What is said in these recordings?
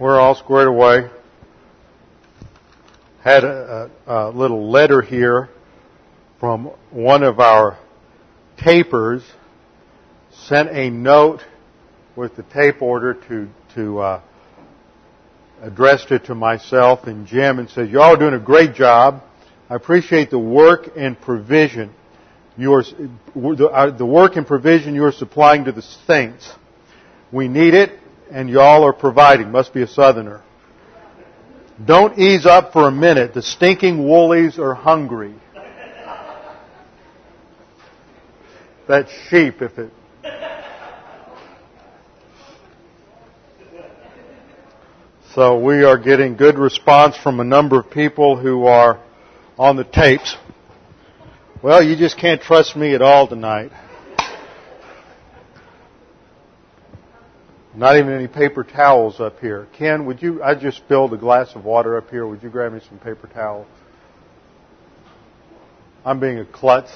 We're all squared away. Had a, a, a little letter here from one of our tapers. Sent a note with the tape order to to uh, addressed it to myself and Jim and said, "You're all doing a great job. I appreciate the work and provision the, uh, the work and provision you are supplying to the saints. We need it, and y'all are providing. Must be a southerner. Don't ease up for a minute. The stinking woolies are hungry. That sheep, if it. So we are getting good response from a number of people who are on the tapes. Well, you just can't trust me at all tonight. Not even any paper towels up here. Ken, would you, I just spilled a glass of water up here. Would you grab me some paper towels? I'm being a klutz.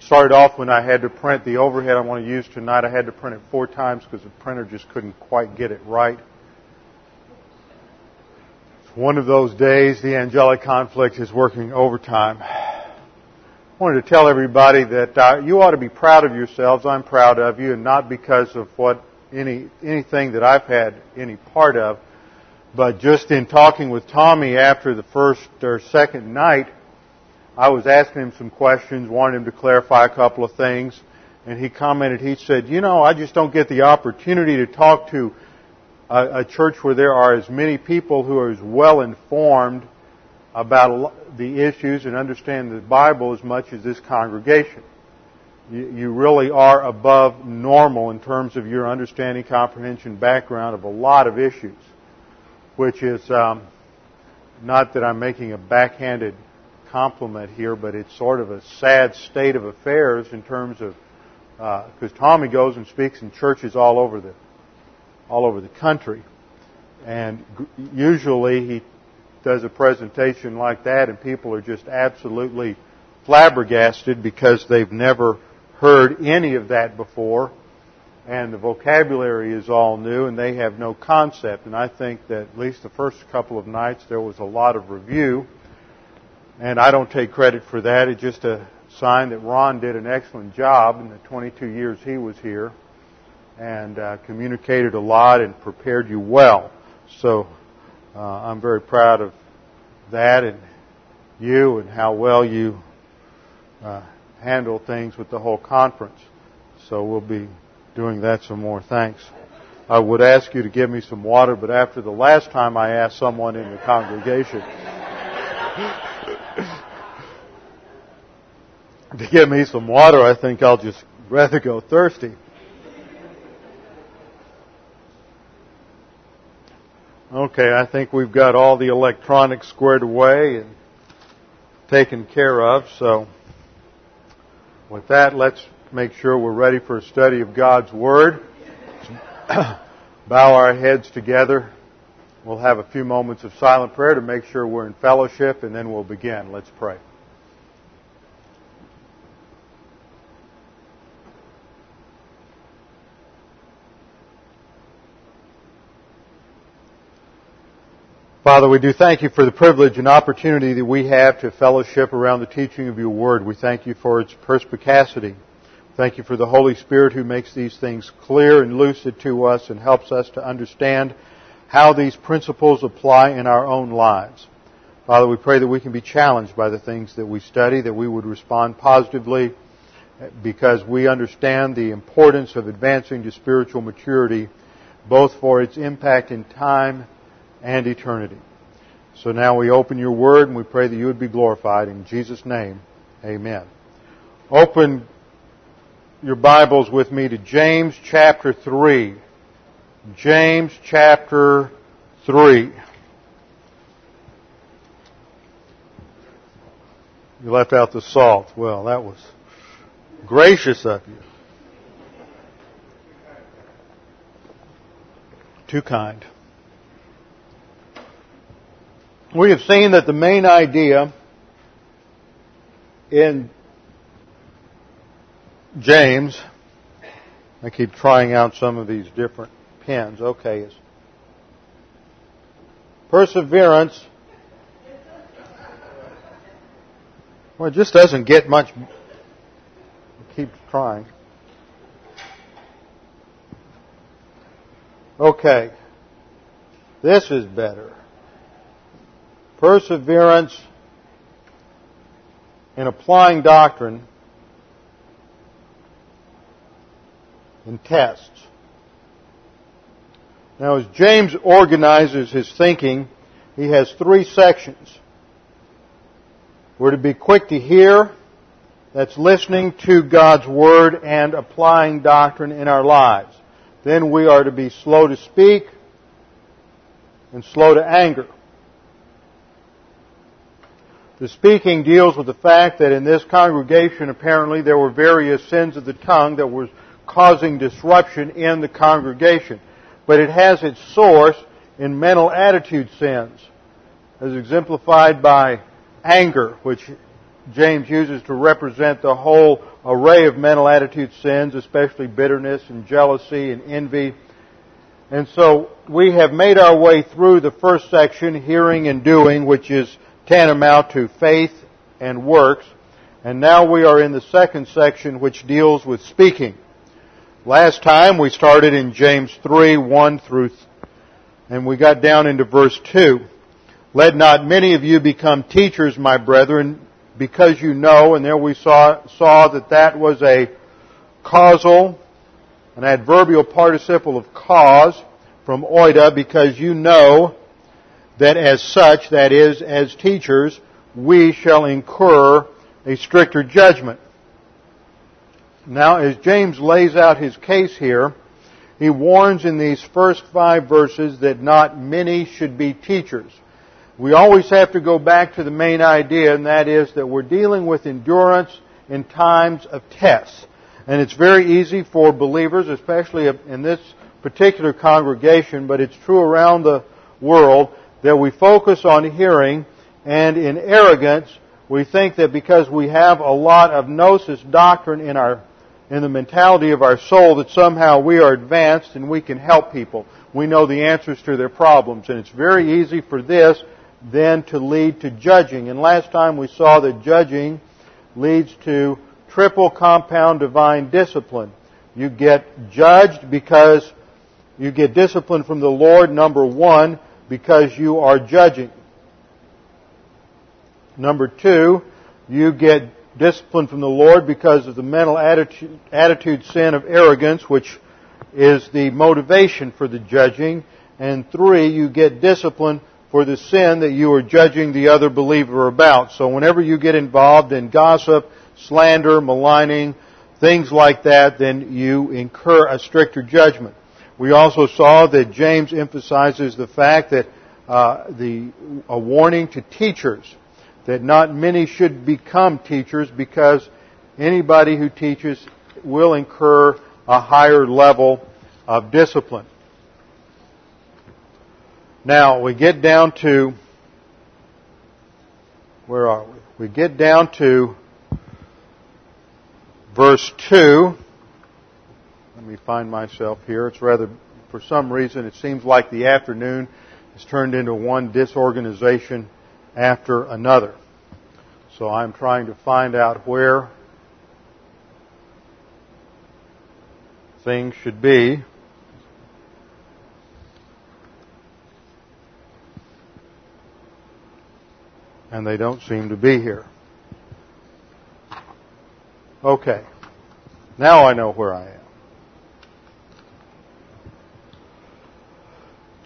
Started off when I had to print the overhead I want to use tonight. I had to print it four times because the printer just couldn't quite get it right. It's one of those days the angelic conflict is working overtime. Wanted to tell everybody that uh, you ought to be proud of yourselves. I'm proud of you, and not because of what any anything that I've had any part of, but just in talking with Tommy after the first or second night, I was asking him some questions, wanted him to clarify a couple of things, and he commented. He said, "You know, I just don't get the opportunity to talk to a, a church where there are as many people who are as well informed." about the issues and understand the Bible as much as this congregation. You, really are above normal in terms of your understanding, comprehension, background of a lot of issues, which is um, not that I'm making a backhanded compliment here, but it's sort of a sad state of affairs in terms of because uh, Tommy goes and speaks in churches all over the all over the country, and usually he does a presentation like that and people are just absolutely flabbergasted because they've never heard any of that before. And the vocabulary is all new and they have no concept. And I think that at least the first couple of nights there was a lot of review. And I don't take credit for that. It's just a sign that Ron did an excellent job in the 22 years he was here and uh, communicated a lot and prepared you well. So uh, I'm very proud of that and you and how well you uh, handle things with the whole conference. So we'll be doing that some more. Thanks. I would ask you to give me some water, but after the last time I asked someone in the congregation to give me some water, I think I'll just rather go thirsty. Okay, I think we've got all the electronics squared away and taken care of. So, with that, let's make sure we're ready for a study of God's Word. Bow our heads together. We'll have a few moments of silent prayer to make sure we're in fellowship, and then we'll begin. Let's pray. Father, we do thank you for the privilege and opportunity that we have to fellowship around the teaching of your word. We thank you for its perspicacity. Thank you for the Holy Spirit who makes these things clear and lucid to us and helps us to understand how these principles apply in our own lives. Father, we pray that we can be challenged by the things that we study, that we would respond positively because we understand the importance of advancing to spiritual maturity, both for its impact in time and eternity. So now we open your word and we pray that you would be glorified. In Jesus' name, amen. Open your Bibles with me to James chapter 3. James chapter 3. You left out the salt. Well, that was gracious of you. Too kind. We have seen that the main idea in James, I keep trying out some of these different pens. Okay, is Perseverance. Well, it just doesn't get much. Keep trying. Okay. This is better. Perseverance in applying doctrine in tests. Now, as James organizes his thinking, he has three sections. We're to be quick to hear, that's listening to God's Word and applying doctrine in our lives. Then we are to be slow to speak and slow to anger. The speaking deals with the fact that in this congregation apparently there were various sins of the tongue that were causing disruption in the congregation. But it has its source in mental attitude sins, as exemplified by anger, which James uses to represent the whole array of mental attitude sins, especially bitterness and jealousy and envy. And so we have made our way through the first section, hearing and doing, which is tantamount to faith and works. And now we are in the second section, which deals with speaking. Last time we started in James 3, 1 through, and we got down into verse 2. Let not many of you become teachers, my brethren, because you know, and there we saw, saw that that was a causal, an adverbial participle of cause from oida, because you know that as such, that is, as teachers, we shall incur a stricter judgment. Now, as James lays out his case here, he warns in these first five verses that not many should be teachers. We always have to go back to the main idea, and that is that we're dealing with endurance in times of tests. And it's very easy for believers, especially in this particular congregation, but it's true around the world, that we focus on hearing, and in arrogance, we think that because we have a lot of gnosis doctrine in our in the mentality of our soul that somehow we are advanced and we can help people. We know the answers to their problems. And it's very easy for this then to lead to judging. And last time we saw that judging leads to triple compound divine discipline. You get judged because you get discipline from the Lord, number one, because you are judging. Number two, you get discipline from the Lord because of the mental attitude, attitude sin of arrogance, which is the motivation for the judging. And three, you get discipline for the sin that you are judging the other believer about. So whenever you get involved in gossip, slander, maligning, things like that, then you incur a stricter judgment. We also saw that James emphasizes the fact that uh, the a warning to teachers that not many should become teachers because anybody who teaches will incur a higher level of discipline. Now, we get down to, where are we? We get down to verse 2. Let me find myself here. It's rather, for some reason, it seems like the afternoon has turned into one disorganization after another. So I'm trying to find out where things should be. And they don't seem to be here. Okay. Now I know where I am.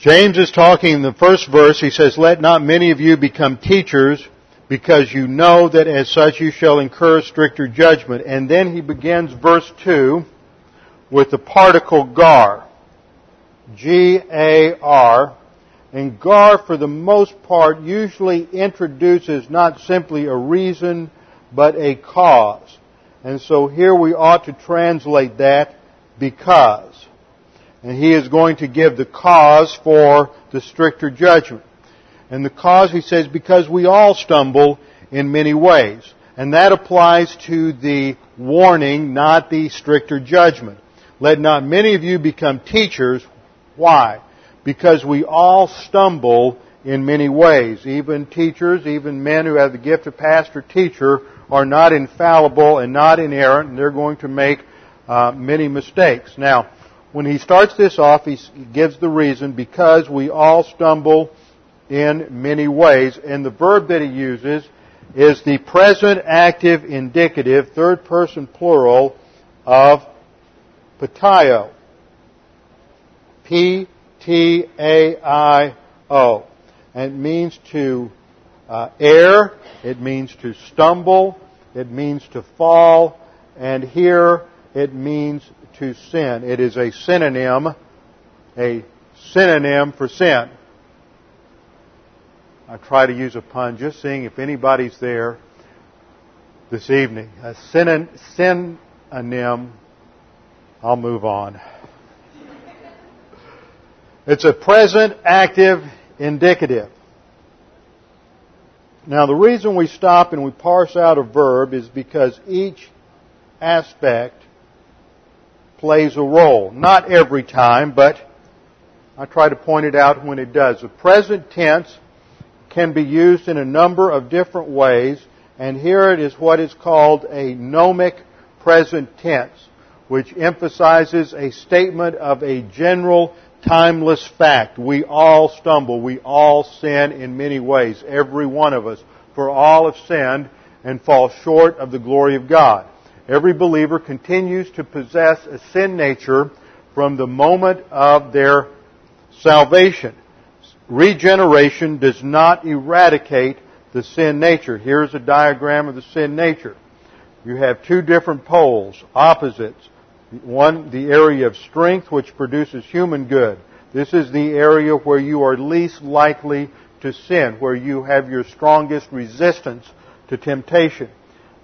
James is talking in the first verse. He says, Let not many of you become teachers because you know that as such you shall incur stricter judgment. And then he begins verse 2 with the particle gar. G-A-R. And gar, for the most part, usually introduces not simply a reason, but a cause. And so here we ought to translate that because. And he is going to give the cause for the stricter judgment. And the cause, he says, because we all stumble in many ways. And that applies to the warning, not the stricter judgment. Let not many of you become teachers. Why? Because we all stumble in many ways. Even teachers, even men who have the gift of pastor teacher are not infallible and not inerrant, and they're going to make uh, many mistakes. Now, when he starts this off, he gives the reason because we all stumble in many ways, and the verb that he uses is the present active indicative, third person plural of ptaio. P T A I O. And it means to uh, err, it means to stumble, it means to fall, and here it means to sin. It is a synonym, a synonym for sin. I try to use a pun just seeing if anybody's there this evening. A synonym, I'll move on. It's a present active indicative. Now the reason we stop and we parse out a verb is because each aspect plays a role. Not every time, but I try to point it out when it does. The present tense can be used in a number of different ways, and here it is what is called a gnomic present tense, which emphasizes a statement of a general timeless fact. We all stumble. We all sin in many ways. Every one of us. For all have sinned and fall short of the glory of God. Every believer continues to possess a sin nature from the moment of their salvation. Regeneration does not eradicate the sin nature. Here's a diagram of the sin nature. You have two different poles, opposites. One, the area of strength, which produces human good. This is the area where you are least likely to sin, where you have your strongest resistance to temptation.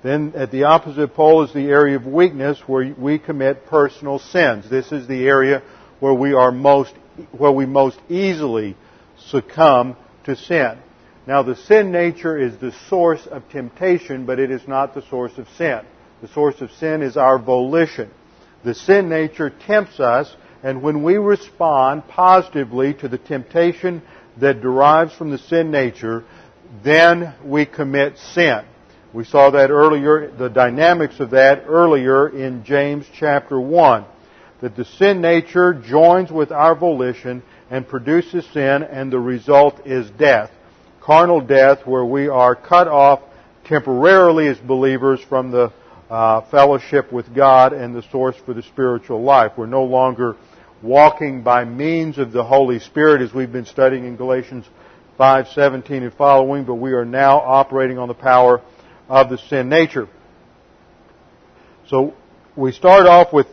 Then at the opposite pole is the area of weakness where we commit personal sins. This is the area where we are most, where we most easily succumb to sin. Now the sin nature is the source of temptation, but it is not the source of sin. The source of sin is our volition. The sin nature tempts us, and when we respond positively to the temptation that derives from the sin nature, then we commit sin. We saw that earlier, the dynamics of that earlier in James chapter 1. That the sin nature joins with our volition and produces sin, and the result is death. Carnal death, where we are cut off temporarily as believers from the uh, fellowship with God and the source for the spiritual life. We're no longer walking by means of the Holy Spirit as we've been studying in Galatians 5:17 and following, but we are now operating on the power of the sin nature. So we start off with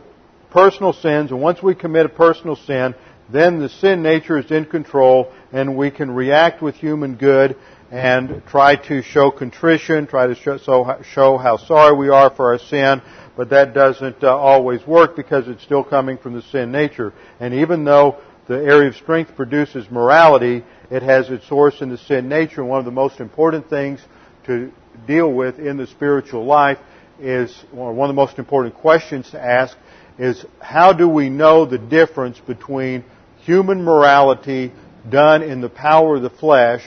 personal sins, and once we commit a personal sin, then the sin nature is in control, and we can react with human good and try to show contrition, try to show, how sorry we are for our sin, but that doesn't uh, always work because it's still coming from the sin nature. And even though the area of strength produces morality, it has its source in the sin nature. And one of the most important things to deal with in the spiritual life is, one of the most important questions to ask is how do we know the difference between human morality done in the power of the flesh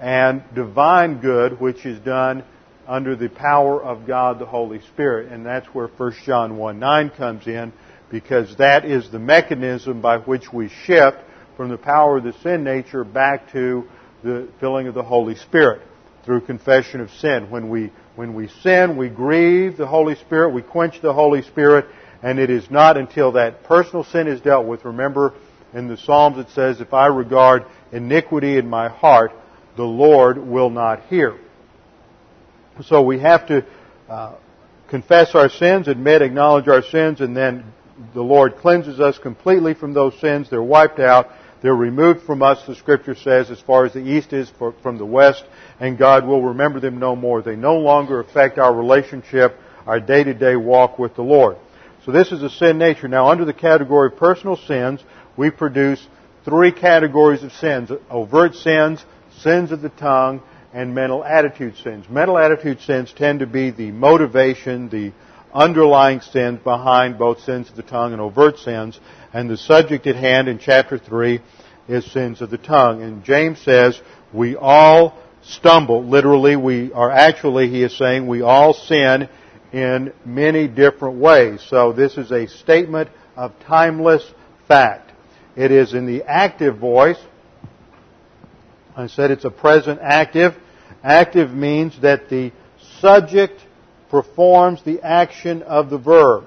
and divine good which is done under the power of God the Holy Spirit. And that's where 1 John 1 9 comes in because that is the mechanism by which we shift from the power of the sin nature back to the filling of the Holy Spirit through confession of sin. When we, when we sin, we grieve the Holy Spirit, we quench the Holy Spirit, and it is not until that personal sin is dealt with. Remember, in the Psalms it says, if I regard iniquity in my heart, the Lord will not hear. So we have to uh, confess our sins, admit, acknowledge our sins, and then the Lord cleanses us completely from those sins. They're wiped out. They're removed from us, the scripture says, as far as the east is from the west, and God will remember them no more. They no longer affect our relationship, our day-to-day walk with the Lord. So this is a sin nature. Now, under the category of personal sins, we produce three categories of sins. Overt sins, sins of the tongue, and mental attitude sins. Mental attitude sins tend to be the motivation, the underlying sins behind both sins of the tongue and overt sins. And the subject at hand in chapter 3 is sins of the tongue. And James says, we all stumble. Literally, we are actually, he is saying, we all sin in many different ways. So this is a statement of timeless fact. It is in the active voice. I said it's a present active. Active means that the subject performs the action of the verb.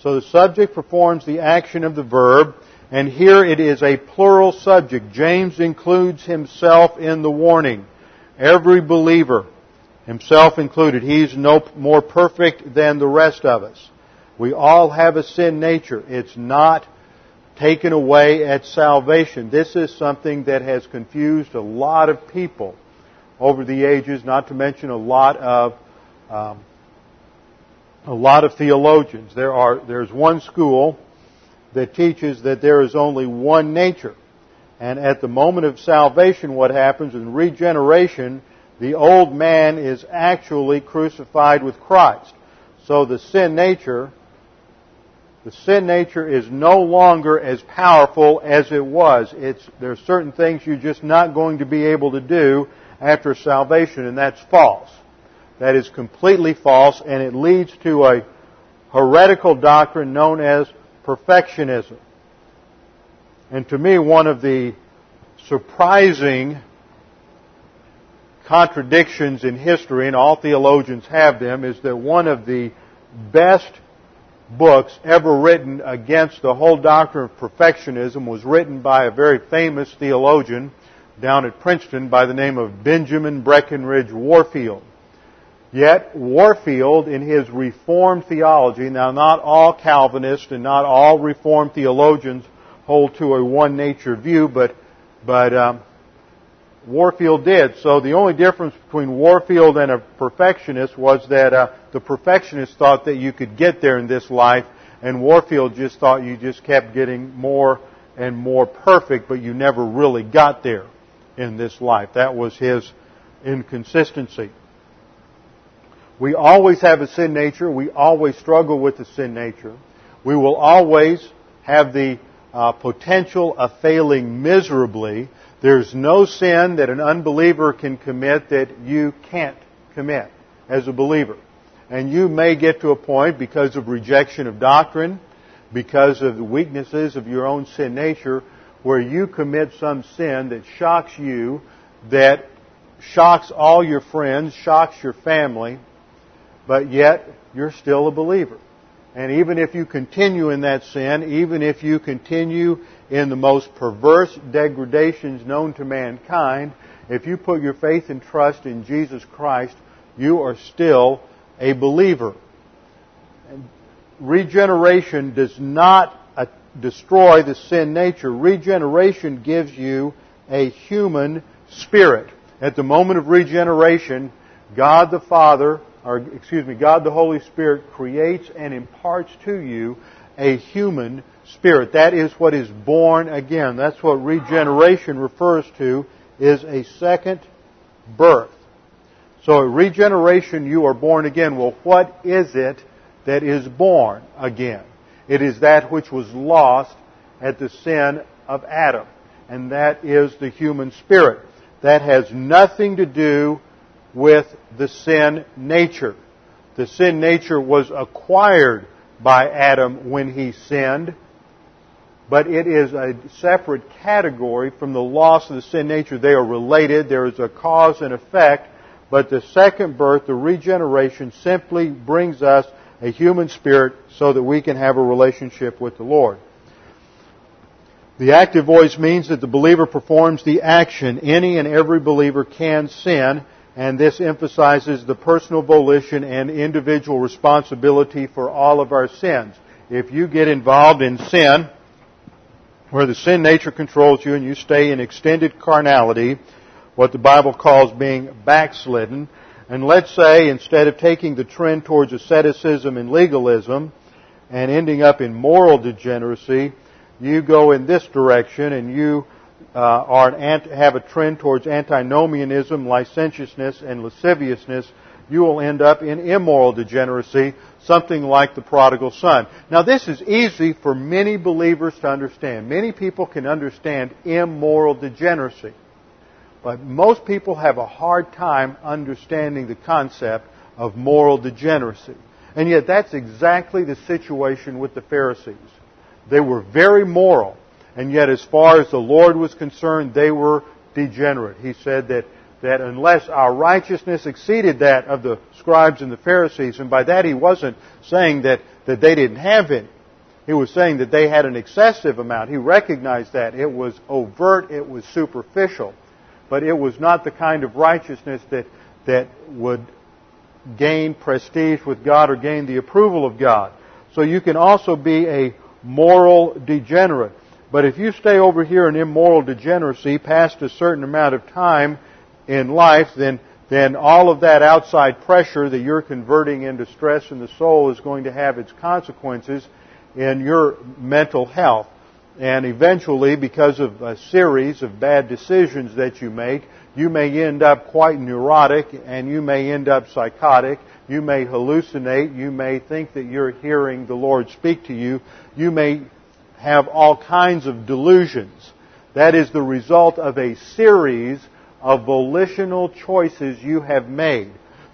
So the subject performs the action of the verb, and here it is a plural subject. James includes himself in the warning. Every believer, himself included, he's no more perfect than the rest of us. We all have a sin nature. It's not taken away at salvation. This is something that has confused a lot of people over the ages, not to mention a lot of um, a lot of theologians. There are there's one school that teaches that there is only one nature. And at the moment of salvation, what happens in regeneration, the old man is actually crucified with Christ. So the sin nature, the sin nature is no longer as powerful as it was. It's, there's certain things you're just not going to be able to do after salvation, and that's false. That is completely false, and it leads to a heretical doctrine known as perfectionism. And to me, one of the surprising contradictions in history, and all theologians have them, is that one of the best books ever written against the whole doctrine of perfectionism was written by a very famous theologian down at Princeton by the name of Benjamin Breckinridge Warfield. Yet Warfield, in his Reformed theology, now not all Calvinists and not all Reformed theologians hold to a one nature view, but but um, Warfield did. So the only difference between Warfield and a perfectionist was that uh, the perfectionist thought that you could get there in this life, and Warfield just thought you just kept getting more and more perfect, but you never really got there in this life. That was his inconsistency. We always have a sin nature. We always struggle with the sin nature. We will always have the uh, potential of failing miserably. There's no sin that an unbeliever can commit that you can't commit as a believer. And you may get to a point because of rejection of doctrine, because of the weaknesses of your own sin nature, where you commit some sin that shocks you, that shocks all your friends, shocks your family, but yet you're still a believer. And even if you continue in that sin, even if you continue in the most perverse degradations known to mankind, if you put your faith and trust in Jesus Christ, you are still a believer. Regeneration does not uh, destroy the sin nature. Regeneration gives you a human spirit. At the moment of regeneration, God the Father or excuse me, God the Holy Spirit creates and imparts to you a human spirit. That is what is born again. That's what regeneration refers to is a second birth. So at regeneration you are born again. Well, what is it that is born again? It is that which was lost at the sin of Adam. And that is the human spirit. That has nothing to do with the sin nature. The sin nature was acquired by Adam when he sinned, but it is a separate category from the loss of the sin nature. They are related. There is a cause and effect, but the second birth, the regeneration, simply brings us a human spirit so that we can have a relationship with the Lord. The active voice means that the believer performs the action. Any and every believer can sin, and this emphasizes the personal volition and individual responsibility for all of our sins. If you get involved in sin, where the sin nature controls you and you stay in extended carnality, what the Bible calls being backslidden, and let's say instead of taking the trend towards asceticism and legalism and ending up in moral degeneracy, you go in this direction and you uh, are an, have a trend towards antinomianism, licentiousness, and lasciviousness, you will end up in immoral degeneracy, something like the prodigal son. Now this is easy for many believers to understand. Many people can understand immoral degeneracy. But most people have a hard time understanding the concept of moral degeneracy. And yet that's exactly the situation with the Pharisees. They were very moral, and yet as far as the Lord was concerned, they were degenerate. He said that, that unless our righteousness exceeded that of the scribes and the Pharisees, and by that he wasn't saying that, that they didn't have any. He was saying that they had an excessive amount. He recognized that. It was overt, it was superficial, but it was not the kind of righteousness that, that would gain prestige with God or gain the approval of God. So you can also be a moral degenerate. But if you stay over here in immoral degeneracy past a certain amount of time in life, then, then all of that outside pressure that you're converting into stress in the soul is going to have its consequences in your mental health. And eventually, because of a series of bad decisions that you make, you may end up quite neurotic and you may end up psychotic. You may hallucinate. You may think that you're hearing the Lord speak to you. You may have all kinds of delusions. That is the result of a series of volitional choices you have made.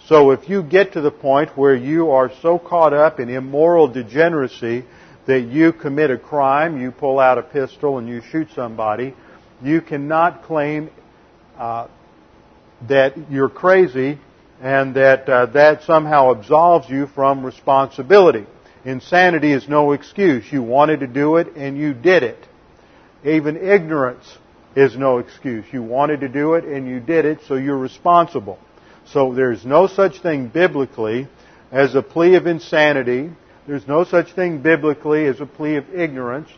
So if you get to the point where you are so caught up in immoral degeneracy that you commit a crime, you pull out a pistol and you shoot somebody, you cannot claim uh, that you're crazy and that uh, that somehow absolves you from responsibility. Insanity is no excuse. You wanted to do it and you did it. Even ignorance is no excuse. You wanted to do it and you did it, so you're responsible. So there's no such thing biblically as a plea of insanity. There's no such thing biblically as a plea of ignorance.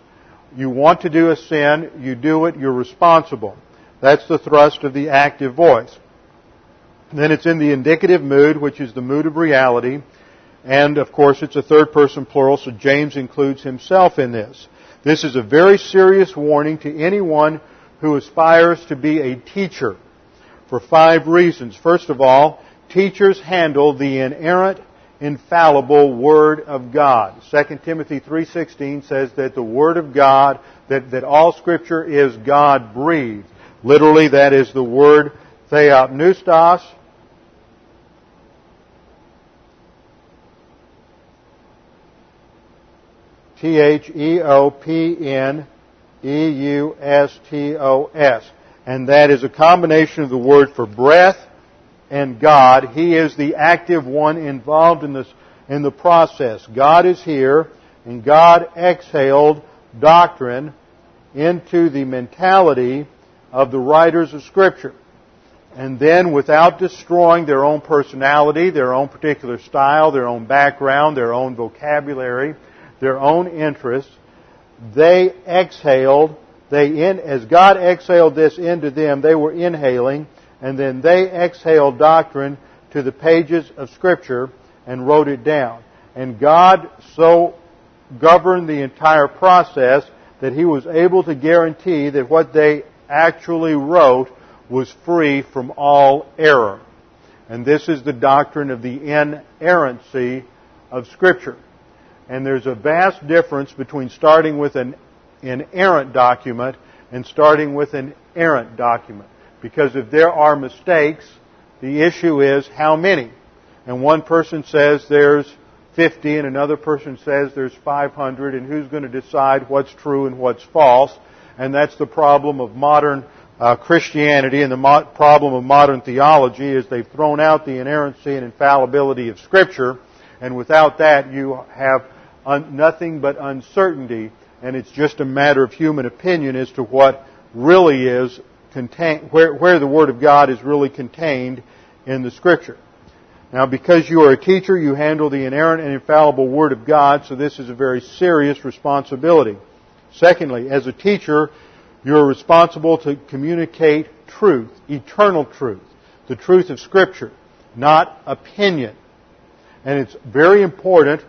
You want to do a sin, you do it, you're responsible. That's the thrust of the active voice. Then it's in the indicative mood, which is the mood of reality. And of course, it's a third person plural, so James includes himself in this. This is a very serious warning to anyone who aspires to be a teacher for five reasons. First of all, teachers handle the inerrant, infallible Word of God. 2 Timothy 3.16 says that the Word of God, that, that all Scripture is God breathed. Literally, that is the word theopneustos, T H E O P N E U S T O S. And that is a combination of the word for breath and God. He is the active one involved in this, in the process. God is here and God exhaled doctrine into the mentality of the writers of Scripture. And then without destroying their own personality, their own particular style, their own background, their own vocabulary, their own interests, they exhaled, they in, as God exhaled this into them, they were inhaling, and then they exhaled doctrine to the pages of Scripture and wrote it down. And God so governed the entire process that He was able to guarantee that what they actually wrote was free from all error. And this is the doctrine of the inerrancy of Scripture. And there's a vast difference between starting with an inerrant document and starting with an errant document. Because if there are mistakes, the issue is how many. And one person says there's 50 and another person says there's 500 and who's going to decide what's true and what's false. And that's the problem of modern uh, Christianity and the mo- problem of modern theology is they've thrown out the inerrancy and infallibility of Scripture and without that you have un- nothing but uncertainty, and it's just a matter of human opinion as to what really is contained, where, where the Word of God is really contained in the Scripture. Now, because you are a teacher, you handle the inerrant and infallible Word of God, so this is a very serious responsibility. Secondly, as a teacher, you're responsible to communicate truth, eternal truth, the truth of Scripture, not opinion. And it's very important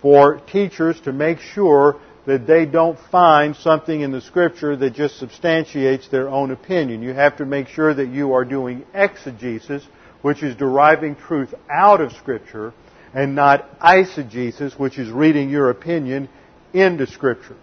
for teachers to make sure that they don't find something in the scripture that just substantiates their own opinion. You have to make sure that you are doing exegesis, which is deriving truth out of Scripture, and not eisegesis, which is reading your opinion into Scripture.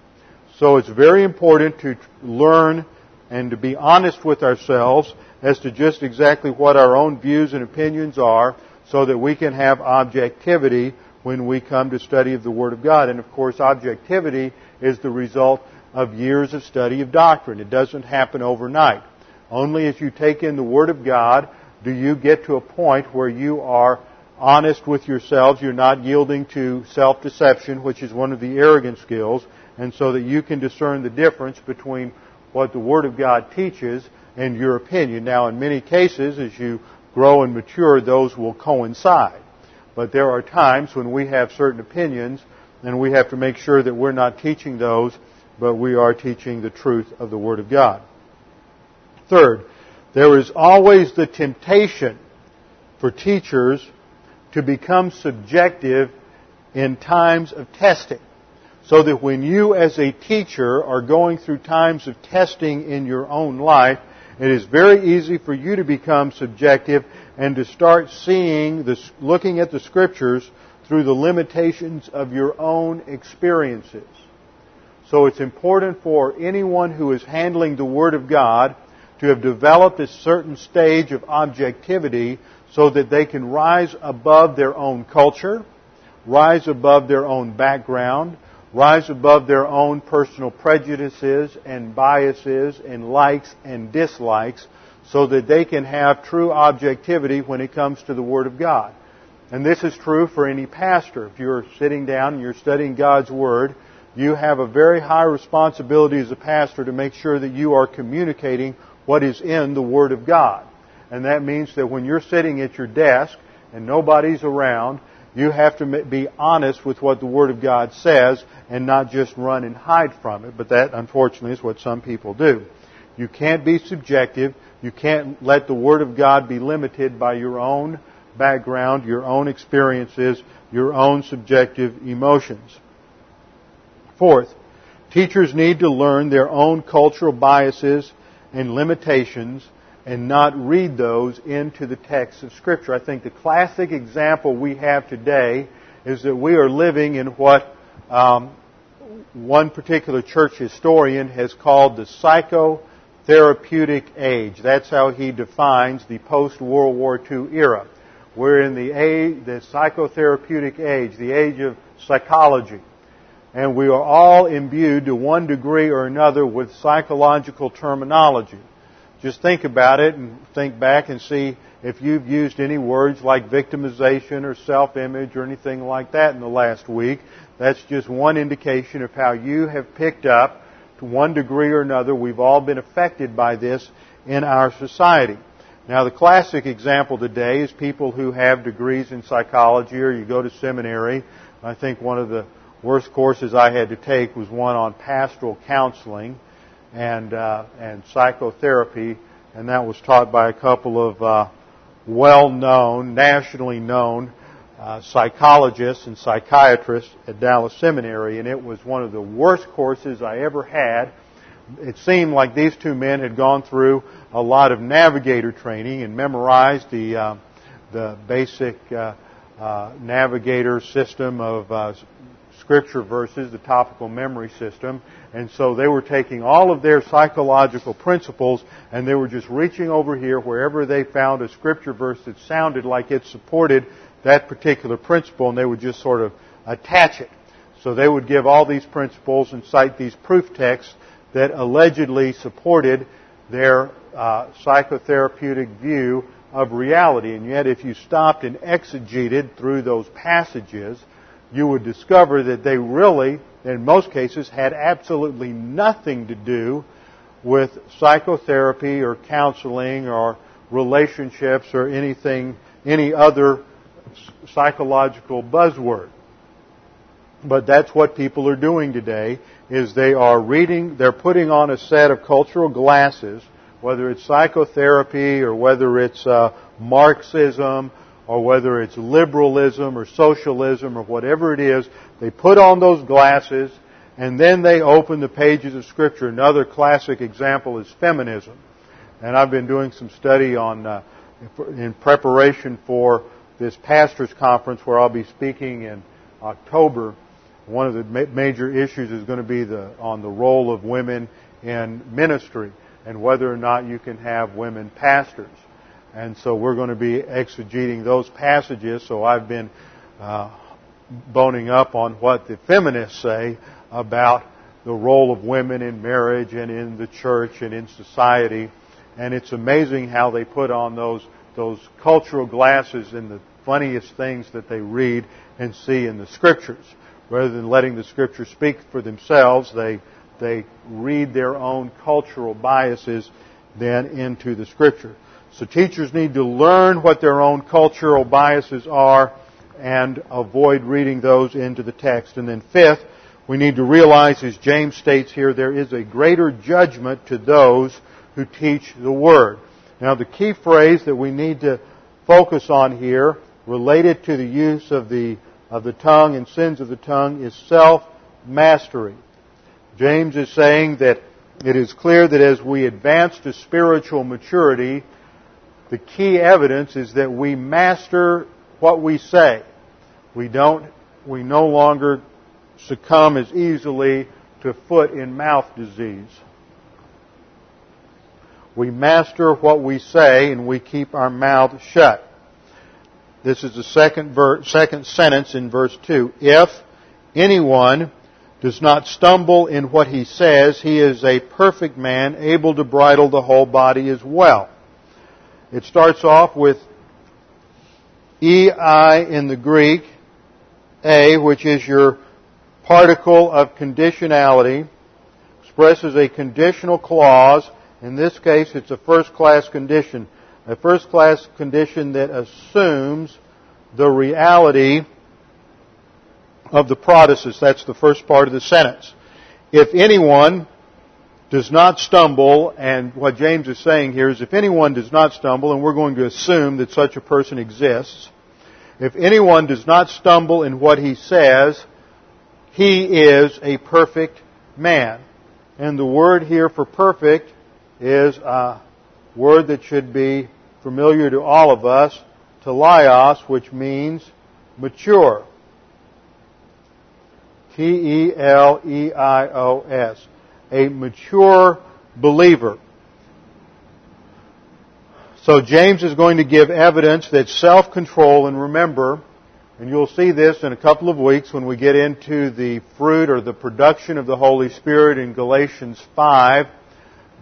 So it's very important to learn and to be honest with ourselves as to just exactly what our own views and opinions are so that we can have objectivity when we come to study of the Word of God. And of course, objectivity is the result of years of study of doctrine. It doesn't happen overnight. Only as you take in the Word of God do you get to a point where you are honest with yourselves. You're not yielding to self-deception, which is one of the arrogant skills, and so that you can discern the difference between what the Word of God teaches and your opinion. Now, in many cases, as you grow and mature, those will coincide. But there are times when we have certain opinions, and we have to make sure that we're not teaching those, but we are teaching the truth of the Word of God. Third, there is always the temptation for teachers to become subjective in times of testing. So that when you as a teacher are going through times of testing in your own life, it is very easy for you to become subjective and to start seeing the, looking at the scriptures through the limitations of your own experiences. So it's important for anyone who is handling the Word of God to have developed a certain stage of objectivity so that they can rise above their own culture, rise above their own background, rise above their own personal prejudices and biases and likes and dislikes so that they can have true objectivity when it comes to the Word of God. And this is true for any pastor. If you're sitting down and you're studying God's Word, you have a very high responsibility as a pastor to make sure that you are communicating what is in the Word of God. And that means that when you're sitting at your desk and nobody's around, you have to be honest with what the Word of God says and not just run and hide from it. But that, unfortunately, is what some people do. You can't be subjective. You can't let the Word of God be limited by your own background, your own experiences, your own subjective emotions. Fourth, teachers need to learn their own cultural biases and limitations and not read those into the text of Scripture. I think the classic example we have today is that we are living in what um, one particular church historian has called the psychotherapeutic age. That's how he defines the post-World War II era. We're in the age, the psychotherapeutic age, the age of psychology. And we are all imbued to one degree or another with psychological terminology. Just think about it and think back and see if you've used any words like victimization or self-image or anything like that in the last week. That's just one indication of how you have picked up to one degree or another. We've all been affected by this in our society. Now the classic example today is people who have degrees in psychology or you go to seminary. I think one of the worst courses I had to take was one on pastoral counseling and uh, and psychotherapy, and that was taught by a couple of uh, well-known, nationally known uh, psychologists and psychiatrists at Dallas Seminary, and it was one of the worst courses I ever had. It seemed like these two men had gone through a lot of navigator training and memorized the uh, the basic uh, uh, navigator system of scripture verses, the topical memory system. And so they were taking all of their psychological principles and they were just reaching over here wherever they found a scripture verse that sounded like it supported that particular principle and they would just sort of attach it. So they would give all these principles and cite these proof texts that allegedly supported their uh, psychotherapeutic view of reality. And yet, if you stopped and exegeted through those passages, you would discover that they really, in most cases, had absolutely nothing to do with psychotherapy or counseling or relationships or anything, any other psychological buzzword. But that's what people are doing today, is they are reading, they're putting on a set of cultural glasses, whether it's psychotherapy or whether it's uh, Marxism or whether it's liberalism or socialism or whatever it is, they put on those glasses and then they open the pages of Scripture. Another classic example is feminism. And I've been doing some study on uh, in preparation for this pastors conference where I'll be speaking in October, one of the major issues is going to be the, on the role of women in ministry and whether or not you can have women pastors. And so we're going to be exegeting those passages. So I've been uh, boning up on what the feminists say about the role of women in marriage and in the church and in society. And it's amazing how they put on those those cultural glasses in the funniest things that they read and see in the scriptures. Rather than letting the scriptures speak for themselves, they, they read their own cultural biases then into the scripture. So teachers need to learn what their own cultural biases are and avoid reading those into the text. And then fifth, we need to realize, as James states here, there is a greater judgment to those who teach the Word. Now the key phrase that we need to focus on here, related to the use of the, of the tongue and sins of the tongue, is self-mastery. James is saying that it is clear that as we advance to spiritual maturity, the key evidence is that we master what we say. We don't, we no longer succumb as easily to foot and mouth disease. We master what we say and we keep our mouth shut. This is the second, second sentence in verse 2. If anyone does not stumble in what he says, he is a perfect man, able to bridle the whole body as well. It starts off with ei in the Greek, a, which is your particle of conditionality, expresses a conditional clause in this case, it's a first class condition. A first class condition that assumes the reality of the protasis. That's the first part of the sentence. If anyone does not stumble, and what James is saying here is if anyone does not stumble, and we're going to assume that such a person exists, if anyone does not stumble in what he says, he is a perfect man. And the word here for perfect is a word that should be familiar to all of us, teleios, which means mature. T-E-L-E-I-O-S. A mature believer. So James is going to give evidence that self-control, and remember, and you'll see this in a couple of weeks when we get into the fruit or the production of the Holy Spirit in Galatians 5,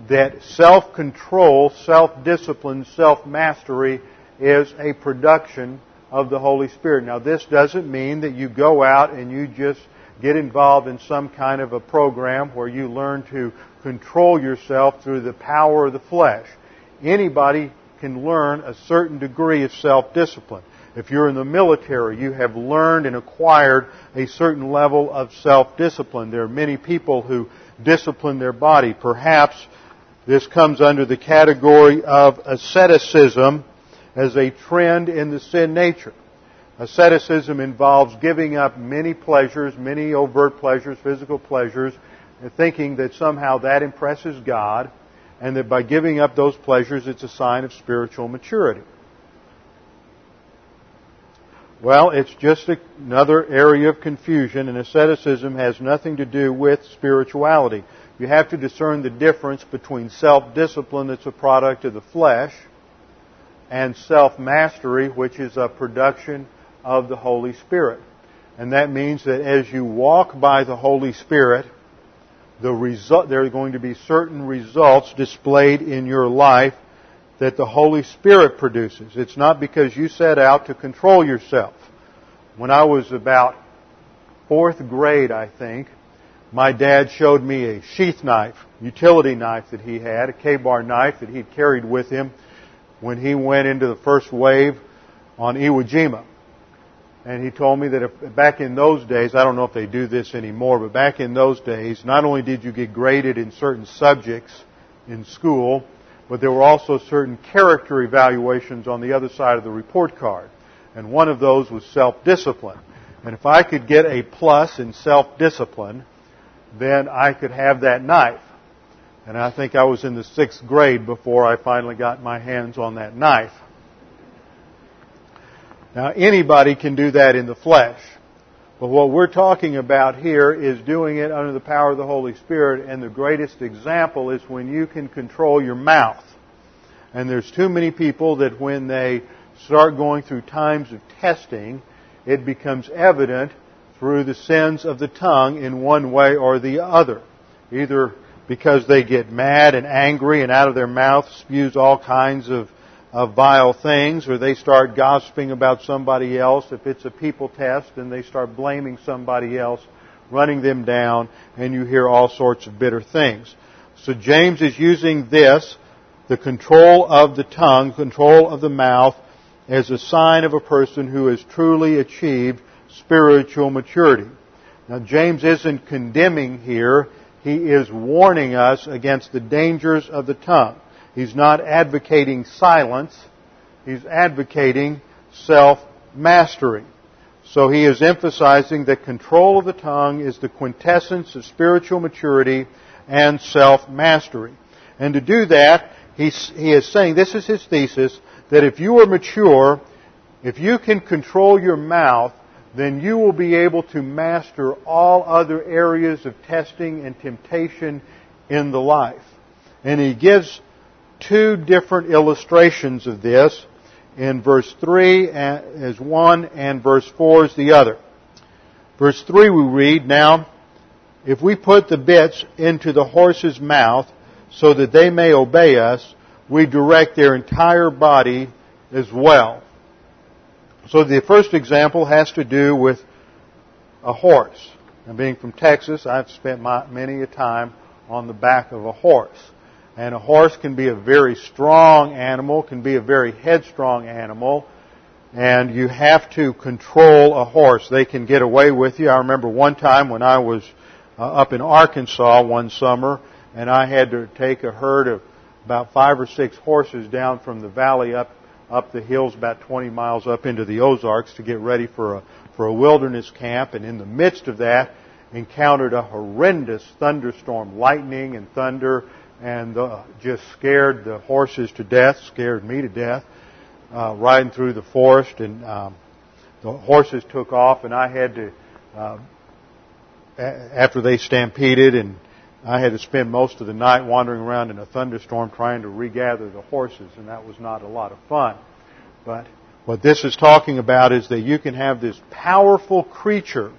that self-control, self-discipline, self-mastery is a production of the Holy Spirit. Now this doesn't mean that you go out and you just get involved in some kind of a program where you learn to control yourself through the power of the flesh. Anybody can learn a certain degree of self-discipline. If you're in the military, you have learned and acquired a certain level of self-discipline. There are many people who discipline their body. Perhaps this comes under the category of asceticism as a trend in the sin nature. Asceticism involves giving up many pleasures, many overt pleasures, physical pleasures, and thinking that somehow that impresses God, and that by giving up those pleasures it's a sign of spiritual maturity. Well, it's just another area of confusion, and asceticism has nothing to do with spirituality you have to discern the difference between self-discipline that's a product of the flesh and self-mastery, which is a production of the Holy Spirit. And that means that as you walk by the Holy Spirit, the result, there are going to be certain results displayed in your life that the Holy Spirit produces. It's not because you set out to control yourself. When I was about fourth grade, I think, my dad showed me a sheath knife, utility knife that he had, a Ka-Bar knife that he'd carried with him when he went into the first wave on Iwo Jima. And he told me that if, back in those days, I don't know if they do this anymore, but back in those days, not only did you get graded in certain subjects in school, but there were also certain character evaluations on the other side of the report card. And one of those was self-discipline. And if I could get a plus in self-discipline, then I could have that knife. And I think I was in the sixth grade before I finally got my hands on that knife. Now anybody can do that in the flesh. But what we're talking about here is doing it under the power of the Holy Spirit, and the greatest example is when you can control your mouth. And there's too many people that when they start going through times of testing, it becomes evident through the sins of the tongue in one way or the other. Either because they get mad and angry and out of their mouth spews all kinds of, of vile things, or they start gossiping about somebody else. If it's a people test, and they start blaming somebody else, running them down, and you hear all sorts of bitter things. So James is using this, the control of the tongue, control of the mouth, as a sign of a person who has truly achieved spiritual maturity. Now James isn't condemning here he is warning us against the dangers of the tongue. He's not advocating silence. He's advocating self-mastery. So he is emphasizing that control of the tongue is the quintessence of spiritual maturity and self-mastery. And to do that, he, he is saying, this is his thesis, that if you are mature, if you can control your mouth, then you will be able to master all other areas of testing and temptation in the life. And he gives two different illustrations of this in verse 3 as one and verse 4 as the other. Verse 3 we read, Now, if we put the bits into the horse's mouth so that they may obey us, we direct their entire body as well. So the first example has to do with a horse. And being from Texas, I've spent my, many a time on the back of a horse. And a horse can be a very strong animal, can be a very headstrong animal, and you have to control a horse. They can get away with you. I remember one time when I was uh, up in Arkansas one summer, and I had to take a herd of about five or six horses down from the valley up up the hills about 20 miles up into the Ozarks to get ready for a, for a wilderness camp. And in the midst of that, encountered a horrendous thunderstorm, lightning and thunder, and uh, just scared the horses to death, scared me to death, uh, riding through the forest. And um, the horses took off, and I had to, uh, after they stampeded and I had to spend most of the night wandering around in a thunderstorm trying to regather the horses, and that was not a lot of fun. But what this is talking about is that you can have this powerful creature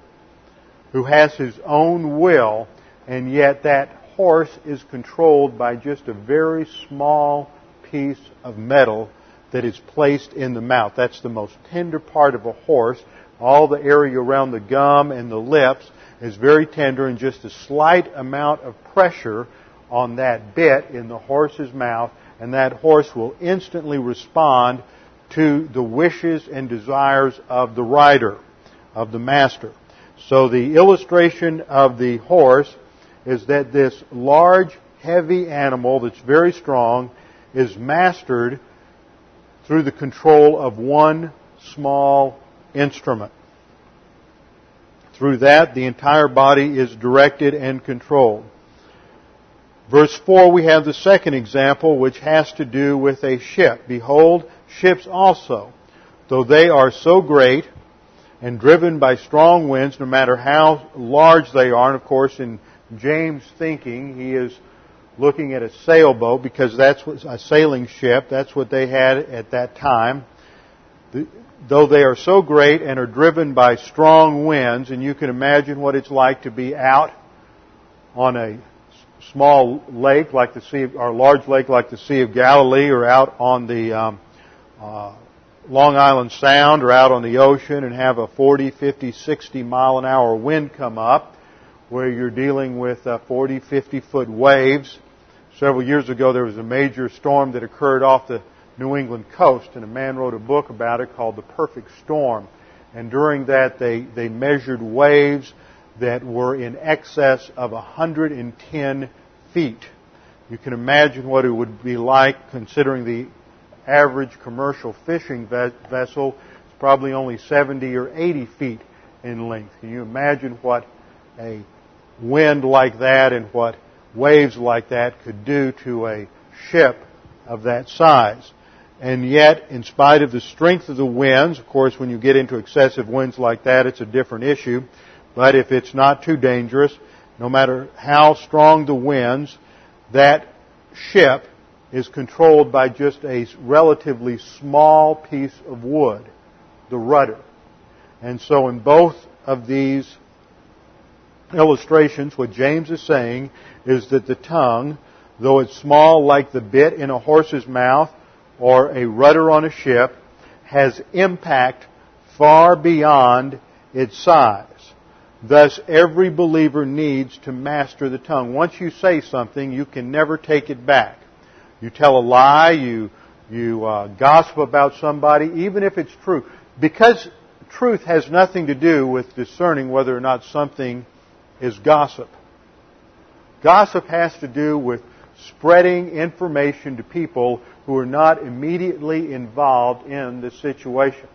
who has his own will, and yet that horse is controlled by just a very small piece of metal that is placed in the mouth. That's the most tender part of a horse. All the area around the gum and the lips is very tender and just a slight amount of pressure on that bit in the horse's mouth and that horse will instantly respond to the wishes and desires of the rider, of the master. So the illustration of the horse is that this large, heavy animal that's very strong is mastered through the control of one small instrument. Through that, the entire body is directed and controlled. Verse 4, we have the second example, which has to do with a ship. Behold, ships also, though they are so great and driven by strong winds, no matter how large they are, and of course in James' thinking, he is looking at a sailboat because that's what, a sailing ship. That's what they had at that time though they are so great and are driven by strong winds, and you can imagine what it's like to be out on a small lake like the Sea, of, or large lake like the Sea of Galilee, or out on the um, uh, Long Island Sound, or out on the ocean, and have a 40, 50, 60 mile an hour wind come up, where you're dealing with uh, 40, 50 foot waves. Several years ago, there was a major storm that occurred off the New England coast, and a man wrote a book about it called The Perfect Storm. And during that, they, they measured waves that were in excess of 110 feet. You can imagine what it would be like considering the average commercial fishing vessel is probably only 70 or 80 feet in length. Can you imagine what a wind like that and what waves like that could do to a ship of that size? and yet, in spite of the strength of the winds, of course, when you get into excessive winds like that, it's a different issue. But if it's not too dangerous, no matter how strong the winds, that ship is controlled by just a relatively small piece of wood, the rudder. And so in both of these illustrations, what James is saying is that the tongue, though it's small like the bit in a horse's mouth or a rudder on a ship, has impact far beyond its size. Thus, every believer needs to master the tongue. Once you say something, you can never take it back. You tell a lie, you, you uh, gossip about somebody, even if it's true. Because truth has nothing to do with discerning whether or not something is gossip. Gossip has to do with spreading information to people who are not immediately involved in the situation.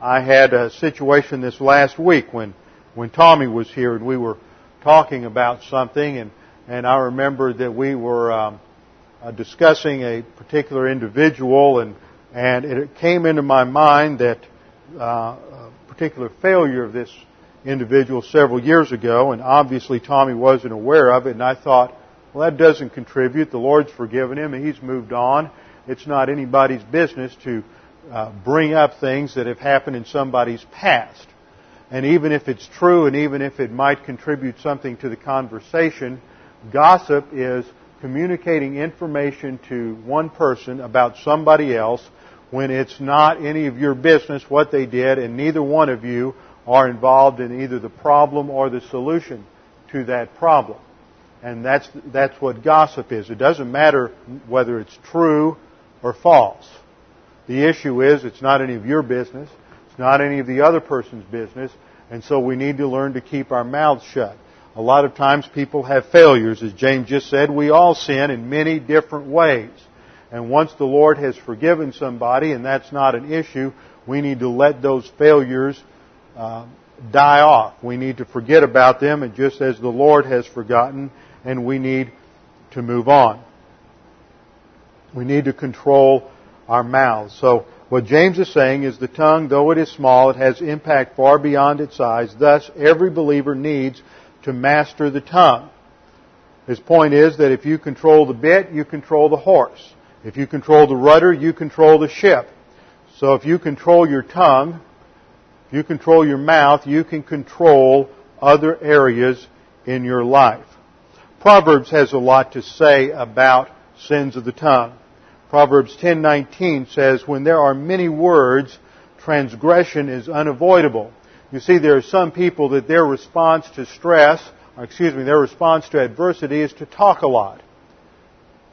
I had a situation this last week when, when Tommy was here and we were talking about something and, and I remember that we were um, uh, discussing a particular individual and, and it came into my mind that uh, a particular failure of this individual several years ago and obviously Tommy wasn't aware of it and I thought, well that doesn't contribute. The Lord's forgiven him and he's moved on. It's not anybody's business to uh, bring up things that have happened in somebody's past. And even if it's true and even if it might contribute something to the conversation, gossip is communicating information to one person about somebody else when it's not any of your business what they did and neither one of you are involved in either the problem or the solution to that problem. And that's, that's what gossip is. It doesn't matter whether it's true or false. The issue is it's not any of your business. It's not any of the other person's business. And so we need to learn to keep our mouths shut. A lot of times people have failures. As James just said, we all sin in many different ways. And once the Lord has forgiven somebody, and that's not an issue, we need to let those failures uh, die off. We need to forget about them, and just as the Lord has forgotten, and we need to move on. We need to control our mouths. So what James is saying is the tongue, though it is small, it has impact far beyond its size. Thus, every believer needs to master the tongue. His point is that if you control the bit, you control the horse. If you control the rudder, you control the ship. So if you control your tongue, you control your mouth, you can control other areas in your life. Proverbs has a lot to say about sins of the tongue. Proverbs 10:19 says, "When there are many words, transgression is unavoidable." You see, there are some people that their response to stress, excuse me, their response to adversity is to talk a lot.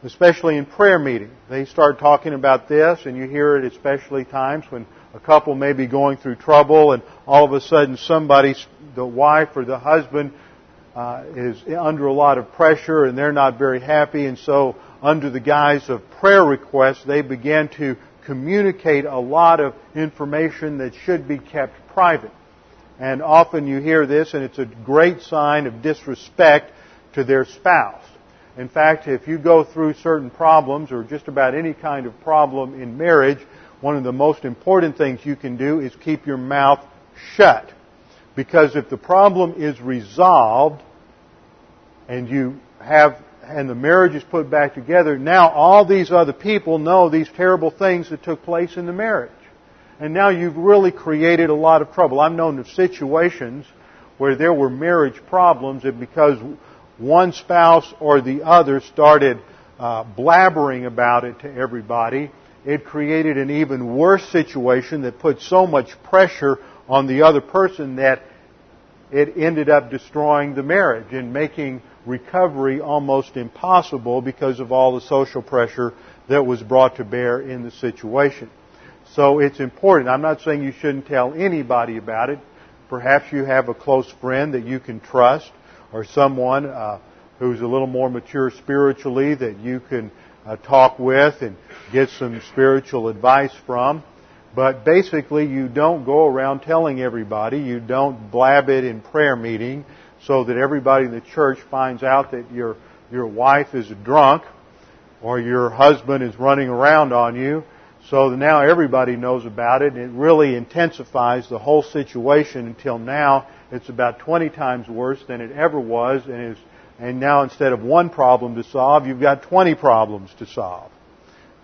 Especially in prayer meeting. They start talking about this, and you hear it especially times when a couple may be going through trouble, and all of a sudden somebody, the wife or the husband, uh, is under a lot of pressure, and they're not very happy, and so under the guise of prayer requests, they begin to communicate a lot of information that should be kept private. And often you hear this, and it's a great sign of disrespect to their spouse. In fact, if you go through certain problems, or just about any kind of problem in marriage, one of the most important things you can do is keep your mouth shut. Because if the problem is resolved, and you have and the marriage is put back together, now all these other people know these terrible things that took place in the marriage. And now you've really created a lot of trouble. I've known of situations where there were marriage problems and because one spouse or the other started uh, blabbering about it to everybody, it created an even worse situation that put so much pressure on the other person that it ended up destroying the marriage and making recovery almost impossible because of all the social pressure that was brought to bear in the situation. So it's important. I'm not saying you shouldn't tell anybody about it. Perhaps you have a close friend that you can trust or someone uh, who's a little more mature spiritually that you can uh, talk with and get some spiritual advice from. But basically, you don't go around telling everybody. You don't blab it in prayer meeting so that everybody in the church finds out that your, your wife is drunk or your husband is running around on you So now everybody knows about it, it really intensifies the whole situation until now it's about 20 times worse than it ever was, and, is, and now instead of one problem to solve, you've got 20 problems to solve.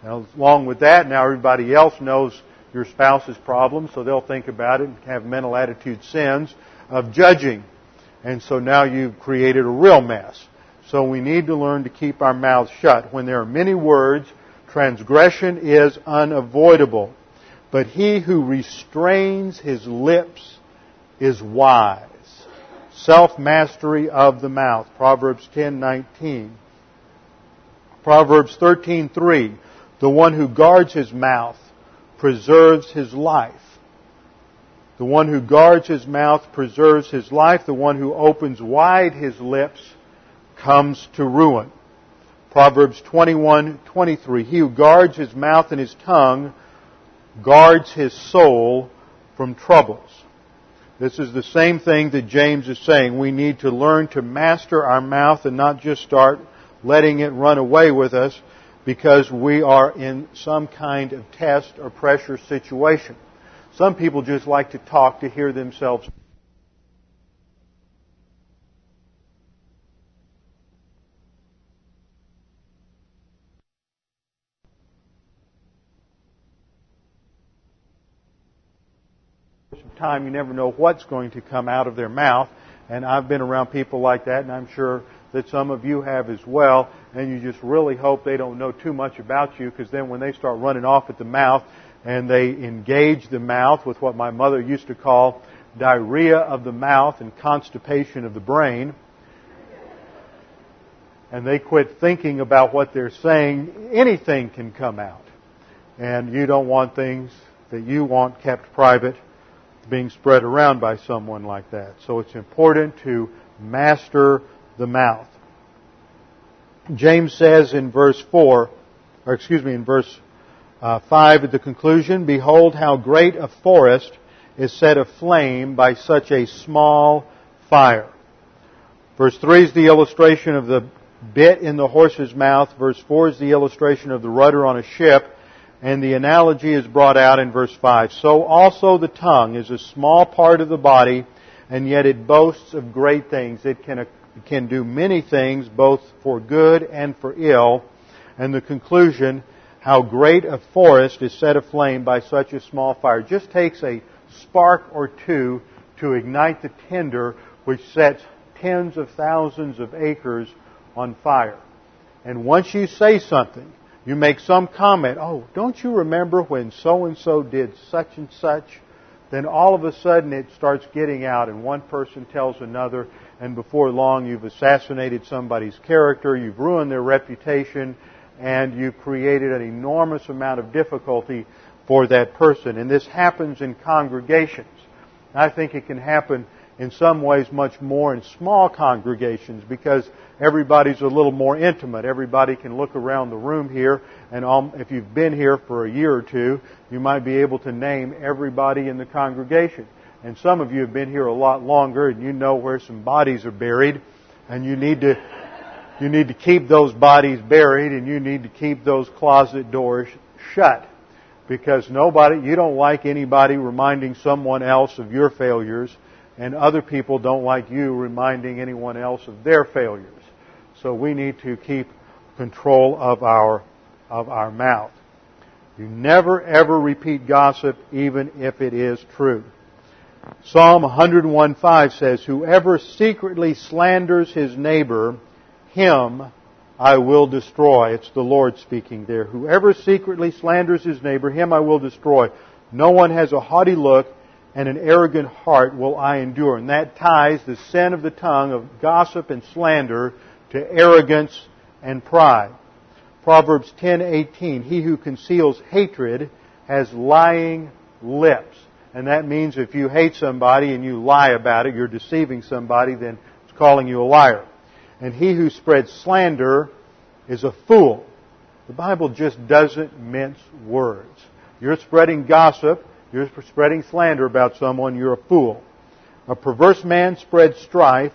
Now, along with that, now everybody else knows your spouse's problem, so they'll think about it and have mental attitude sins of judging. And so now you've created a real mess. So we need to learn to keep our mouths shut. When there are many words, transgression is unavoidable. But he who restrains his lips is wise. Self-mastery of the mouth. Proverbs 10:19. Proverbs 13:3. The one who guards his mouth preserves his life. The one who guards his mouth preserves his life. The one who opens wide his lips comes to ruin. Proverbs 21:23. He who guards his mouth and his tongue guards his soul from troubles. This is the same thing that James is saying. We need to learn to master our mouth and not just start letting it run away with us because we are in some kind of test or pressure situation. Some people just like to talk to hear themselves time you never know what's going to come out of their mouth. And I've been around people like that, and I'm sure that some of you have as well. And you just really hope they don't know too much about you, because then when they start running off at the mouth and they engage the mouth with what my mother used to call diarrhea of the mouth and constipation of the brain, and they quit thinking about what they're saying, anything can come out. And you don't want things that you want kept private being spread around by someone like that. So it's important to master the mouth. James says in verse 4, or excuse me, in verse uh, 5 at the conclusion, Behold how great a forest is set aflame by such a small fire. Verse 3 is the illustration of the bit in the horse's mouth. Verse 4 is the illustration of the rudder on a ship. And the analogy is brought out in verse 5. So also the tongue is a small part of the body, and yet it boasts of great things. It can, it can do many things, both for good and for ill. And the conclusion, how great a forest is set aflame by such a small fire. It just takes a spark or two to ignite the tinder which sets tens of thousands of acres on fire. And once you say something, you make some comment, oh, don't you remember when so and so did such and such? Then all of a sudden it starts getting out and one person tells another and before long you've assassinated somebody's character, you've ruined their reputation, and you've created an enormous amount of difficulty for that person. And this happens in congregations. I think it can happen in some ways much more in small congregations because everybody's a little more intimate. Everybody can look around the room here, and if you've been here for a year or two, you might be able to name everybody in the congregation. And some of you have been here a lot longer, and you know where some bodies are buried, and you need to you need to keep those bodies buried, and you need to keep those closet doors shut because nobody you don't like anybody reminding someone else of your failures and other people don't like you reminding anyone else of their failures. So we need to keep control of our, of our mouth. You never ever repeat gossip even if it is true. Psalm 101:5 says, "Whoever secretly slanders his neighbor, him I will destroy." It's the Lord speaking there. Whoever secretly slanders his neighbor, him I will destroy. No one has a haughty look and an arrogant heart will I endure. And that ties the sin of the tongue of gossip and slander to arrogance and pride. Proverbs 10:18 He who conceals hatred has lying lips. And that means if you hate somebody and you lie about it, you're deceiving somebody, then it's calling you a liar. And he who spreads slander is a fool. The Bible just doesn't mince words. You're spreading gossip you're spreading slander about someone, you're a fool. A perverse man spreads strife,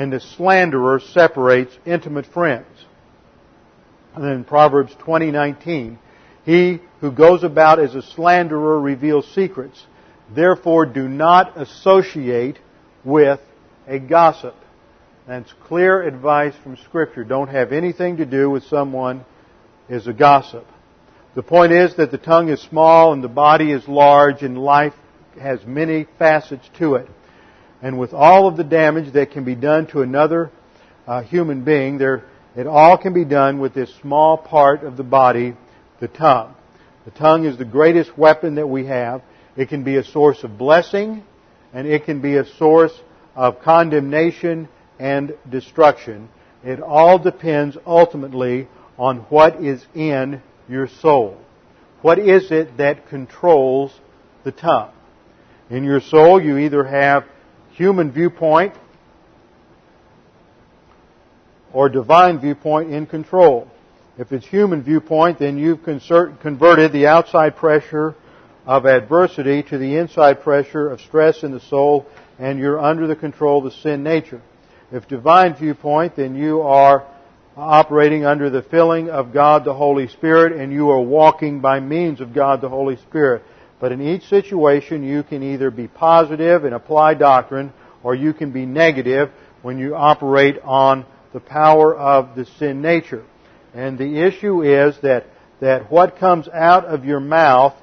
and the slanderer separates intimate friends. And then Proverbs 20:19, He who goes about as a slanderer reveals secrets. Therefore, do not associate with a gossip. That's clear advice from Scripture. Don't have anything to do with someone is a gossip. The point is that the tongue is small and the body is large and life has many facets to it. And with all of the damage that can be done to another uh, human being, there, it all can be done with this small part of the body, the tongue. The tongue is the greatest weapon that we have. It can be a source of blessing and it can be a source of condemnation and destruction. It all depends ultimately on what is in your soul. What is it that controls the tongue? In your soul, you either have human viewpoint or divine viewpoint in control. If it's human viewpoint, then you've converted the outside pressure of adversity to the inside pressure of stress in the soul, and you're under the control of the sin nature. If divine viewpoint, then you are operating under the filling of God the Holy Spirit, and you are walking by means of God the Holy Spirit. But in each situation, you can either be positive and apply doctrine, or you can be negative when you operate on the power of the sin nature. And the issue is that, that what comes out of your mouth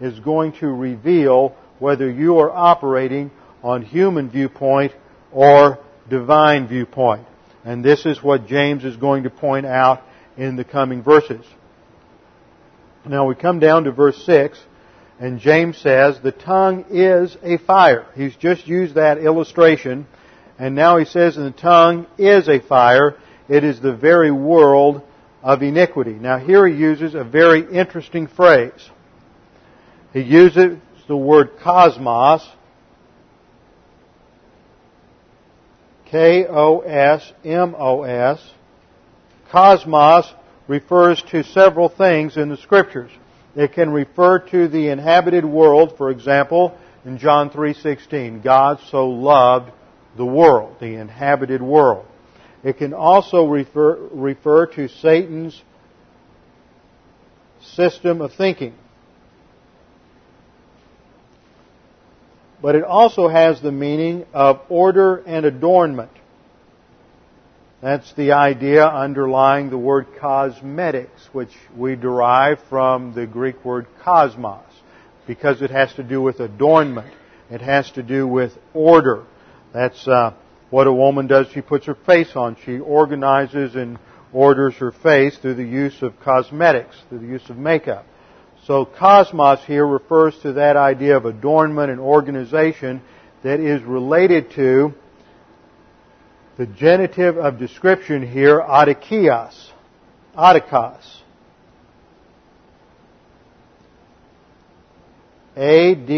is going to reveal whether you are operating on human viewpoint or divine viewpoint. And this is what James is going to point out in the coming verses. Now we come down to verse 6, and James says, the tongue is a fire. He's just used that illustration, and now he says, and the tongue is a fire. It is the very world of iniquity. Now here he uses a very interesting phrase. He uses the word cosmos, K-O-S-M-O-S. Cosmos refers to several things in the scriptures. It can refer to the inhabited world, for example, in John 3:16, God so loved the world, the inhabited world. It can also refer, refer to Satan's system of thinking. But it also has the meaning of order and adornment. That's the idea underlying the word cosmetics, which we derive from the Greek word cosmos, because it has to do with adornment. It has to do with order. That's uh, what a woman does. She puts her face on. She organizes and orders her face through the use of cosmetics, through the use of makeup. So cosmos here refers to that idea of adornment and organization that is related to the genitive of description here, adikios, adikos. A-D-I-K-O-S,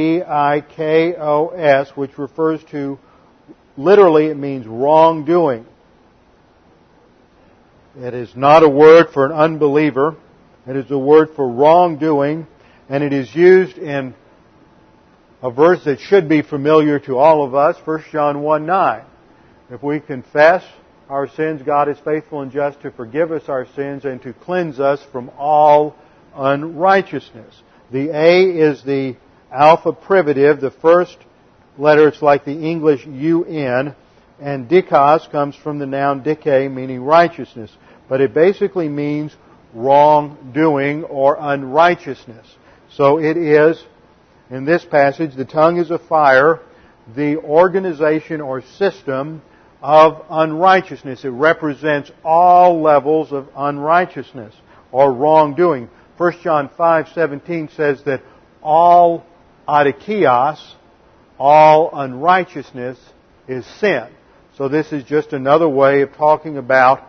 which refers to Literally, it means wrongdoing. It is not a word for an unbeliever. It is a word for wrongdoing, and it is used in a verse that should be familiar to all of us, 1 John 1 9. If we confess our sins, God is faithful and just to forgive us our sins and to cleanse us from all unrighteousness. The A is the alpha privative, the first letter, it's like the English UN, and dikos comes from the noun dike, meaning righteousness. But it basically means wrongdoing or unrighteousness. So it is, in this passage, the tongue is a fire, the organization or system of unrighteousness. It represents all levels of unrighteousness or wrongdoing. 1 John 5:17 says that all adikios, all unrighteousness is sin. So this is just another way of talking about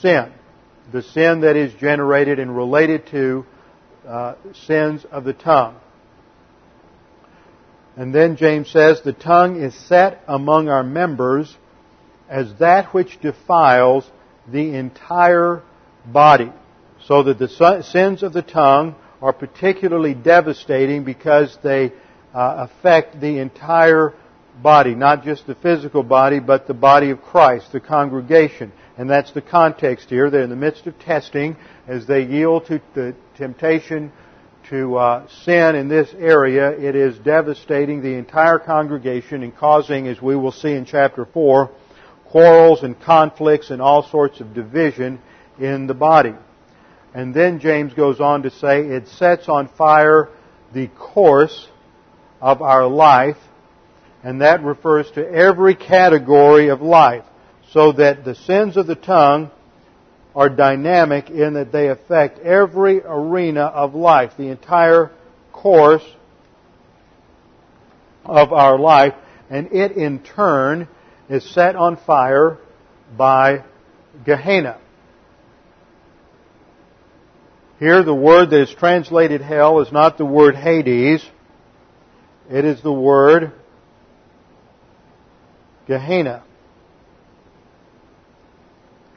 sin. The sin that is generated and related to uh, sins of the tongue. And then James says, the tongue is set among our members as that which defiles the entire body. So that the sins of the tongue are particularly devastating because they uh, affect the entire body, not just the physical body, but the body of Christ, the congregation. And that's the context here. They're in the midst of testing as they yield to the temptation to uh, sin in this area. It is devastating the entire congregation and causing, as we will see in chapter 4, quarrels and conflicts and all sorts of division in the body. And then James goes on to say it sets on fire the course of our life, and that refers to every category of life, so that the sins of the tongue are dynamic in that they affect every arena of life, the entire course of our life, and it in turn is set on fire by Gehenna. Here, the word that is translated hell is not the word Hades. It is the word Gehenna.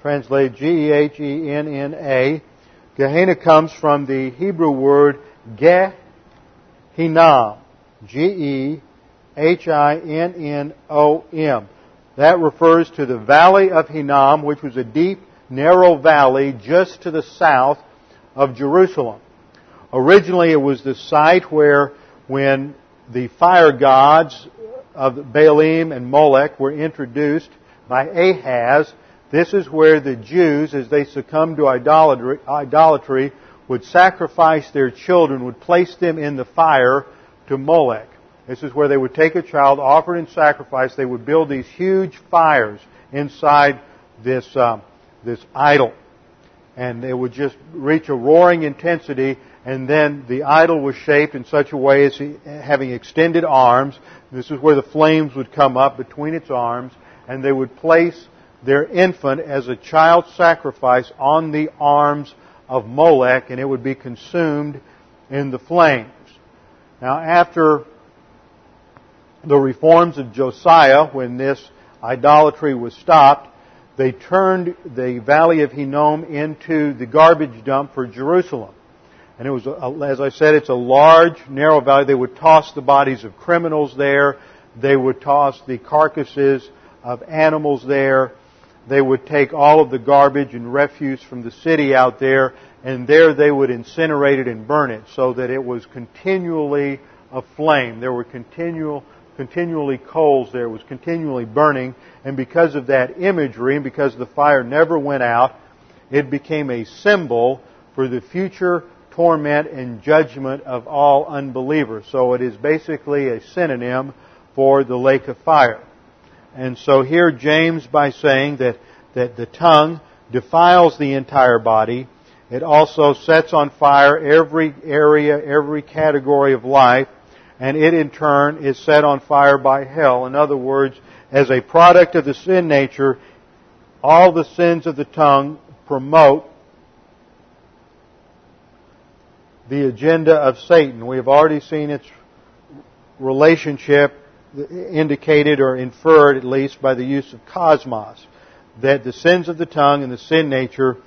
Translated G-E-H-E-N-N-A. Gehenna comes from the Hebrew word Gehinnom. G-E-H-I-N-N-O-M. That refers to the valley of Hinnom, which was a deep, narrow valley just to the south of Jerusalem. Originally, it was the site where, when the fire gods of Baalim and Molech were introduced by Ahaz, this is where the Jews, as they succumbed to idolatry, idolatry, would sacrifice their children, would place them in the fire to Molech. This is where they would take a child, offer it in sacrifice. They would build these huge fires inside this um, this idol and it would just reach a roaring intensity, and then the idol was shaped in such a way as having extended arms. This is where the flames would come up between its arms, and they would place their infant as a child sacrifice on the arms of Molech, and it would be consumed in the flames. Now, after the reforms of Josiah, when this idolatry was stopped, they turned the valley of Hinnom into the garbage dump for Jerusalem. And it was, as I said, it's a large, narrow valley. They would toss the bodies of criminals there. They would toss the carcasses of animals there. They would take all of the garbage and refuse from the city out there, and there they would incinerate it and burn it so that it was continually aflame. There were continual continually coals there, was continually burning, and because of that imagery, and because the fire never went out, it became a symbol for the future torment and judgment of all unbelievers. So it is basically a synonym for the lake of fire. And so here James, by saying that, that the tongue defiles the entire body, it also sets on fire every area, every category of life, and it in turn is set on fire by hell. In other words, as a product of the sin nature, all the sins of the tongue promote the agenda of Satan. We have already seen its relationship indicated or inferred at least by the use of cosmos. That the sins of the tongue and the sin nature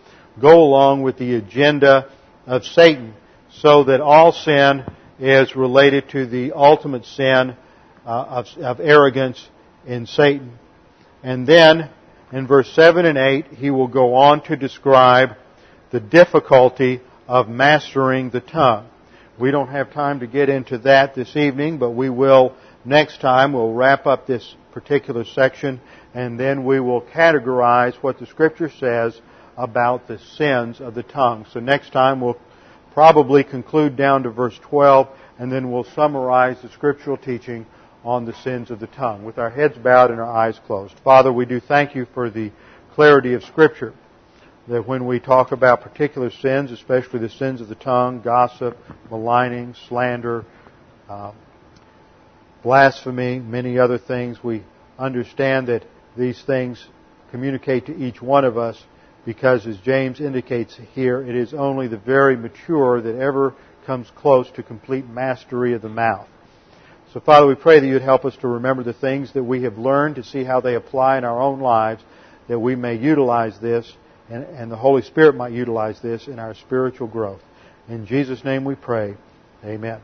go along with the agenda of Satan so that all sin is related to the ultimate sin uh, of, of arrogance in Satan. And then, in verse 7 and 8, he will go on to describe the difficulty of mastering the tongue. We don't have time to get into that this evening, but we will next time. We'll wrap up this particular section and then we will categorize what the scripture says about the sins of the tongue. So next time we'll probably conclude down to verse 12, and then we'll summarize the scriptural teaching on the sins of the tongue with our heads bowed and our eyes closed. Father, we do thank you for the clarity of Scripture. That when we talk about particular sins, especially the sins of the tongue, gossip, maligning, slander, uh, blasphemy, many other things, we understand that these things communicate to each one of us because as James indicates here, it is only the very mature that ever comes close to complete mastery of the mouth. So Father, we pray that you'd help us to remember the things that we have learned, to see how they apply in our own lives, that we may utilize this, and, and the Holy Spirit might utilize this in our spiritual growth. In Jesus' name we pray. Amen.